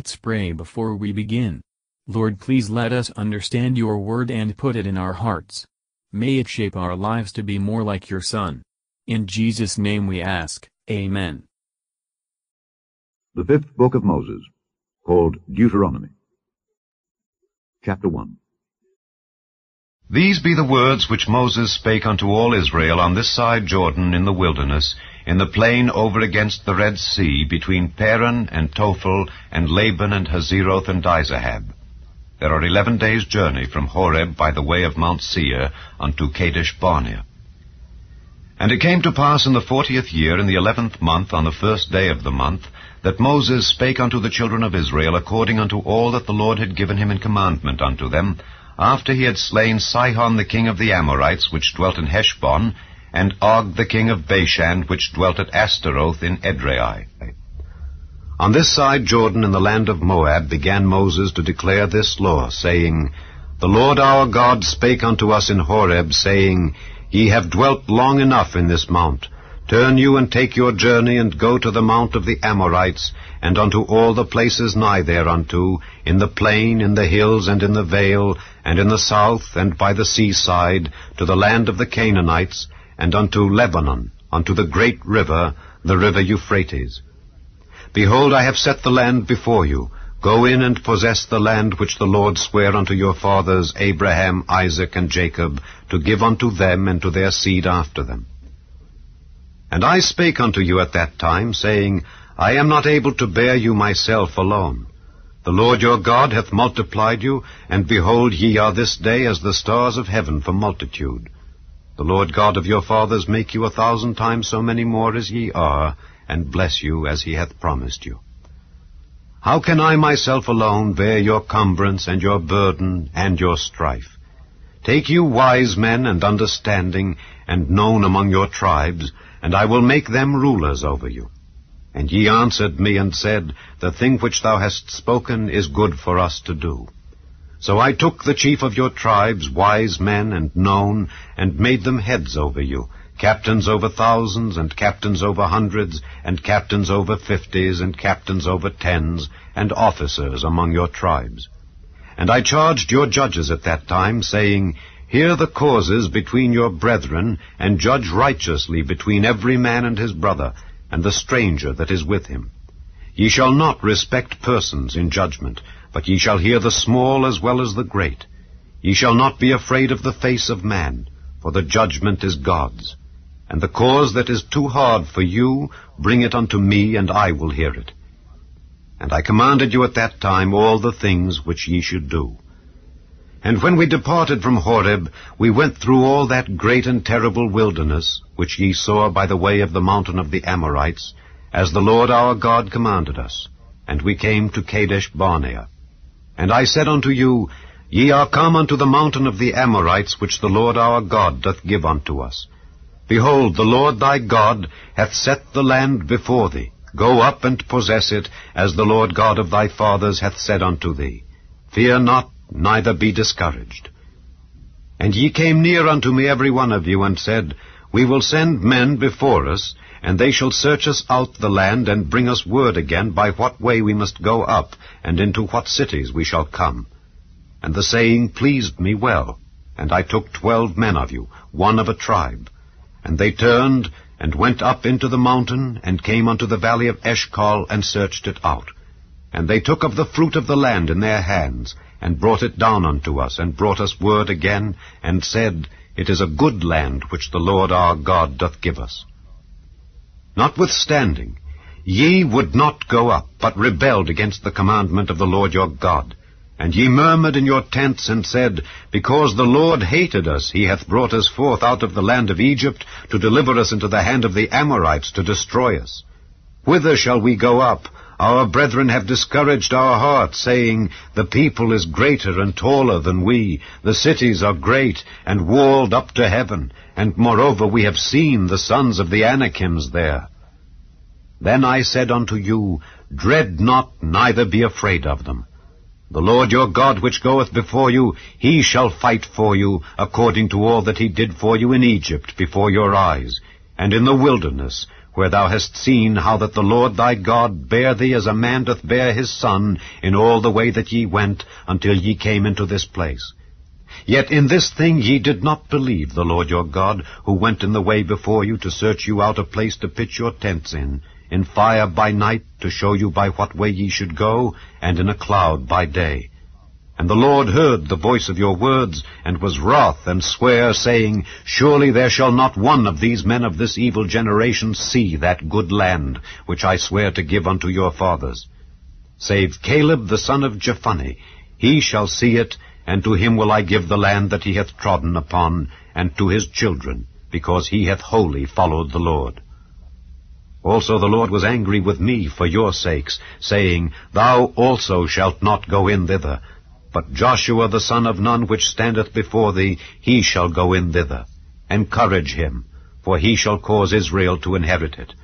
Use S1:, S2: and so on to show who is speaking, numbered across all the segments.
S1: Let's pray before we begin. Lord please let us understand your word and put it in our hearts. May it shape our lives to be more like your Son. In Jesus' name we ask, Amen.
S2: The fifth book of Moses, called Deuteronomy. Chapter 1
S3: These be the words which Moses spake unto all Israel on this side Jordan in the wilderness, in the plain over against the Red Sea, between Paran and Tophel, and Laban and Hazeroth and Dizahab. There are eleven days' journey from Horeb by the way of Mount Seir unto Kadesh Barnea. And it came to pass in the fortieth year, in the eleventh month, on the first day of the month, that Moses spake unto the children of Israel according unto all that the Lord had given him in commandment unto them, after he had slain Sihon the king of the Amorites, which dwelt in Heshbon, and Og the king of Bashan, which dwelt at Astaroth in Edrei. On this side Jordan in the land of Moab began Moses to declare this law, saying, The Lord our God spake unto us in Horeb, saying, Ye have dwelt long enough in this mount. Turn you and take your journey, and go to the mount of the Amorites, and unto all the places nigh thereunto, in the plain, in the hills, and in the vale, and in the south, and by the seaside, to the land of the Canaanites, and unto Lebanon, unto the great river, the river Euphrates. Behold, I have set the land before you. Go in and possess the land which the Lord sware unto your fathers, Abraham, Isaac, and Jacob, to give unto them and to their seed after them. And I spake unto you at that time, saying, I am not able to bear you myself alone. The Lord your God hath multiplied you, and behold, ye are this day as the stars of heaven for multitude. The Lord God of your fathers make you a thousand times so many more as ye are, and bless you as he hath promised you. How can I myself alone bear your cumbrance and your burden and your strife? Take you wise men and understanding and known among your tribes, and I will make them rulers over you. And ye answered me and said, The thing which thou hast spoken is good for us to do. So I took the chief of your tribes, wise men and known, and made them heads over you, captains over thousands, and captains over hundreds, and captains over fifties, and captains over tens, and officers among your tribes. And I charged your judges at that time, saying, Hear the causes between your brethren, and judge righteously between every man and his brother, and the stranger that is with him. Ye shall not respect persons in judgment, but ye shall hear the small as well as the great. Ye shall not be afraid of the face of man, for the judgment is God's. And the cause that is too hard for you, bring it unto me, and I will hear it. And I commanded you at that time all the things which ye should do. And when we departed from Horeb, we went through all that great and terrible wilderness, which ye saw by the way of the mountain of the Amorites, as the Lord our God commanded us. And we came to Kadesh Barnea. And I said unto you, Ye are come unto the mountain of the Amorites, which the Lord our God doth give unto us. Behold, the Lord thy God hath set the land before thee. Go up and possess it, as the Lord God of thy fathers hath said unto thee. Fear not, neither be discouraged. And ye came near unto me every one of you, and said, We will send men before us, and they shall search us out the land, and bring us word again by what way we must go up, and into what cities we shall come. And the saying pleased me well, and I took twelve men of you, one of a tribe. And they turned, and went up into the mountain, and came unto the valley of Eshcol, and searched it out. And they took of the fruit of the land in their hands, and brought it down unto us, and brought us word again, and said, It is a good land which the Lord our God doth give us. Notwithstanding, ye would not go up, but rebelled against the commandment of the Lord your God. And ye murmured in your tents, and said, Because the Lord hated us, he hath brought us forth out of the land of Egypt, to deliver us into the hand of the Amorites, to destroy us. Whither shall we go up? Our brethren have discouraged our hearts, saying, The people is greater and taller than we, the cities are great, and walled up to heaven, and moreover we have seen the sons of the Anakims there. Then I said unto you, Dread not, neither be afraid of them. The Lord your God which goeth before you, he shall fight for you, according to all that he did for you in Egypt before your eyes, and in the wilderness, where thou hast seen how that the Lord thy God bare thee as a man doth bear his son in all the way that ye went until ye came into this place. Yet in this thing ye did not believe the Lord your God, who went in the way before you to search you out a place to pitch your tents in, in fire by night to show you by what way ye should go, and in a cloud by day. And the Lord heard the voice of your words, and was wroth, and sware, saying, Surely there shall not one of these men of this evil generation see that good land, which I swear to give unto your fathers. Save Caleb the son of Jephunneh, he shall see it, and to him will I give the land that he hath trodden upon, and to his children, because he hath wholly followed the Lord. Also the Lord was angry with me for your sakes, saying, Thou also shalt not go in thither, but Joshua the son of Nun, which standeth before thee, he shall go in thither. Encourage him, for he shall cause Israel to inherit it.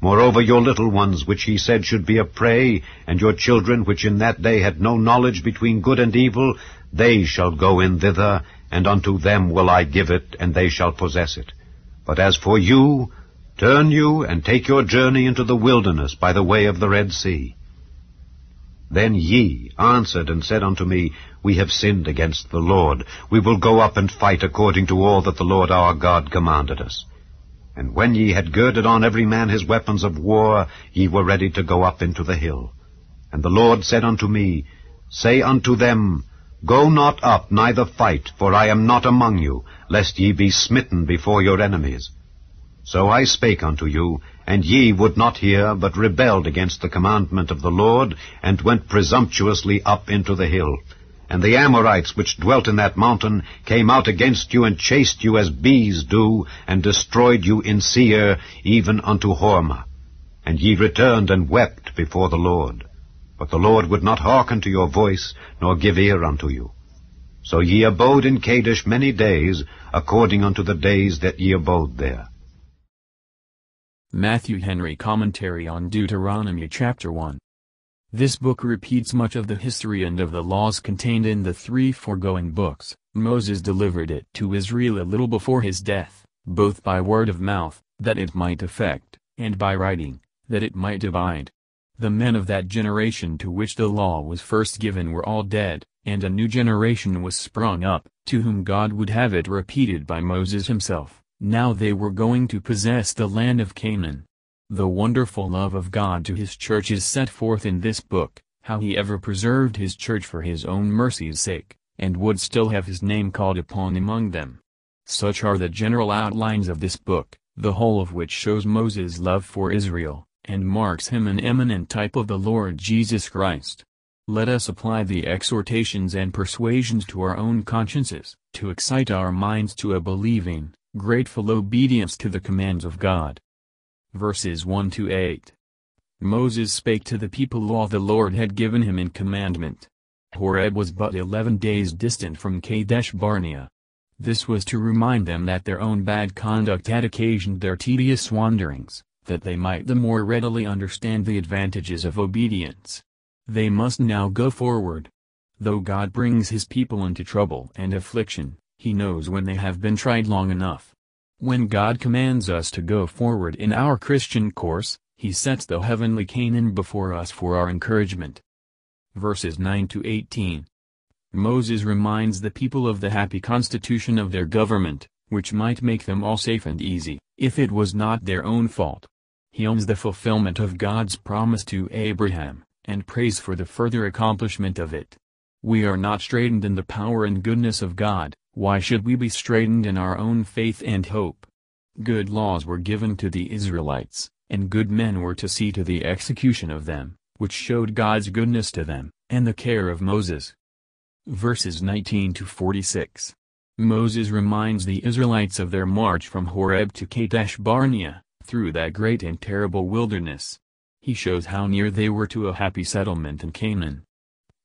S3: Moreover, your little ones, which he said should be a prey, and your children, which in that day had no knowledge between good and evil, they shall go in thither, and unto them will I give it, and they shall possess it. But as for you, turn you and take your journey into the wilderness by the way of the Red Sea. Then ye answered and said unto me, We have sinned against the Lord. We will go up and fight according to all that the Lord our God commanded us. And when ye had girded on every man his weapons of war, ye were ready to go up into the hill. And the Lord said unto me, Say unto them, Go not up, neither fight, for I am not among you, lest ye be smitten before your enemies. So I spake unto you, and ye would not hear, but rebelled against the commandment of the Lord, and went presumptuously up into the hill. And the Amorites which dwelt in that mountain came out against you, and chased you as bees do, and destroyed you in Seir, even unto Hormah. And ye returned and wept before the Lord. But the Lord would not hearken to your voice, nor give ear unto you. So ye abode in Kadesh many days, according unto the days that ye abode there.
S1: Matthew Henry Commentary on Deuteronomy Chapter 1 This book repeats much of the history and of the laws contained in the three foregoing books. Moses delivered it to Israel a little before his death, both by word of mouth, that it might affect, and by writing, that it might abide. The men of that generation to which the law was first given were all dead, and a new generation was sprung up, to whom God would have it repeated by Moses himself. Now they were going to possess the land of Canaan. The wonderful love of God to his church is set forth in this book, how he ever preserved his church for his own mercy's sake, and would still have his name called upon among them. Such are the general outlines of this book, the whole of which shows Moses' love for Israel, and marks him an eminent type of the Lord Jesus Christ. Let us apply the exhortations and persuasions to our own consciences, to excite our minds to a believing, grateful obedience to the commands of God. Verses 1 to 8 Moses spake to the people all the Lord had given him in commandment. Horeb was but eleven days distant from Kadesh Barnea. This was to remind them that their own bad conduct had occasioned their tedious wanderings, that they might the more readily understand the advantages of obedience. They must now go forward. Though God brings his people into trouble and affliction, he knows when they have been tried long enough. When God commands us to go forward in our Christian course, he sets the heavenly Canaan before us for our encouragement. Verses 9 to 18 Moses reminds the people of the happy constitution of their government, which might make them all safe and easy, if it was not their own fault. He owns the fulfillment of God's promise to Abraham, and prays for the further accomplishment of it. We are not straitened in the power and goodness of God, why should we be straitened in our own faith and hope? Good laws were given to the Israelites, and good men were to see to the execution of them, which showed God's goodness to them, and the care of Moses. Verses 19 to 46 Moses reminds the Israelites of their march from Horeb to Kadesh Barnea, through that great and terrible wilderness. He shows how near they were to a happy settlement in Canaan.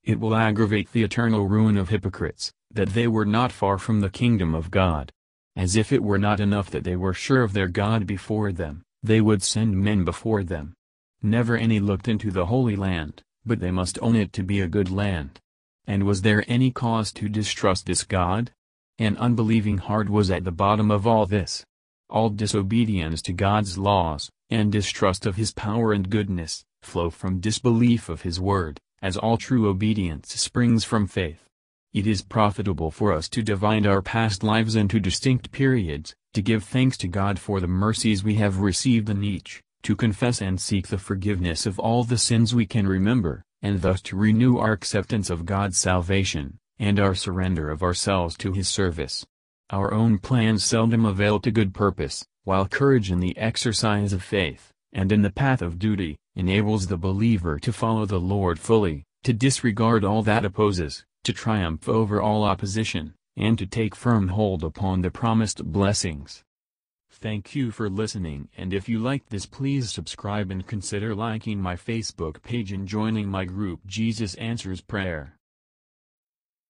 S1: It will aggravate the eternal ruin of hypocrites, that they were not far from the kingdom of God. As if it were not enough that they were sure of their God before them, they would send men before them. Never any looked into the Holy Land, but they must own it to be a good land. And was there any cause to distrust this God? An unbelieving heart was at the bottom of all this. All disobedience to God's laws, and distrust of his power and goodness, flow from disbelief of his word, as all true obedience springs from faith. It is profitable for us to divide our past lives into distinct periods, to give thanks to God for the mercies we have received in each, to confess and seek the forgiveness of all the sins we can remember, and thus to renew our acceptance of God's salvation, and our surrender of ourselves to His service. Our own plans seldom avail to good purpose, while courage in the exercise of faith, and in the path of duty, enables the believer to follow the Lord fully, to disregard all that opposes, to triumph over all opposition, and to take firm hold upon the promised blessings. Thank you for listening and if you liked this please subscribe and consider liking my Facebook page and joining my group Jesus Answers Prayer.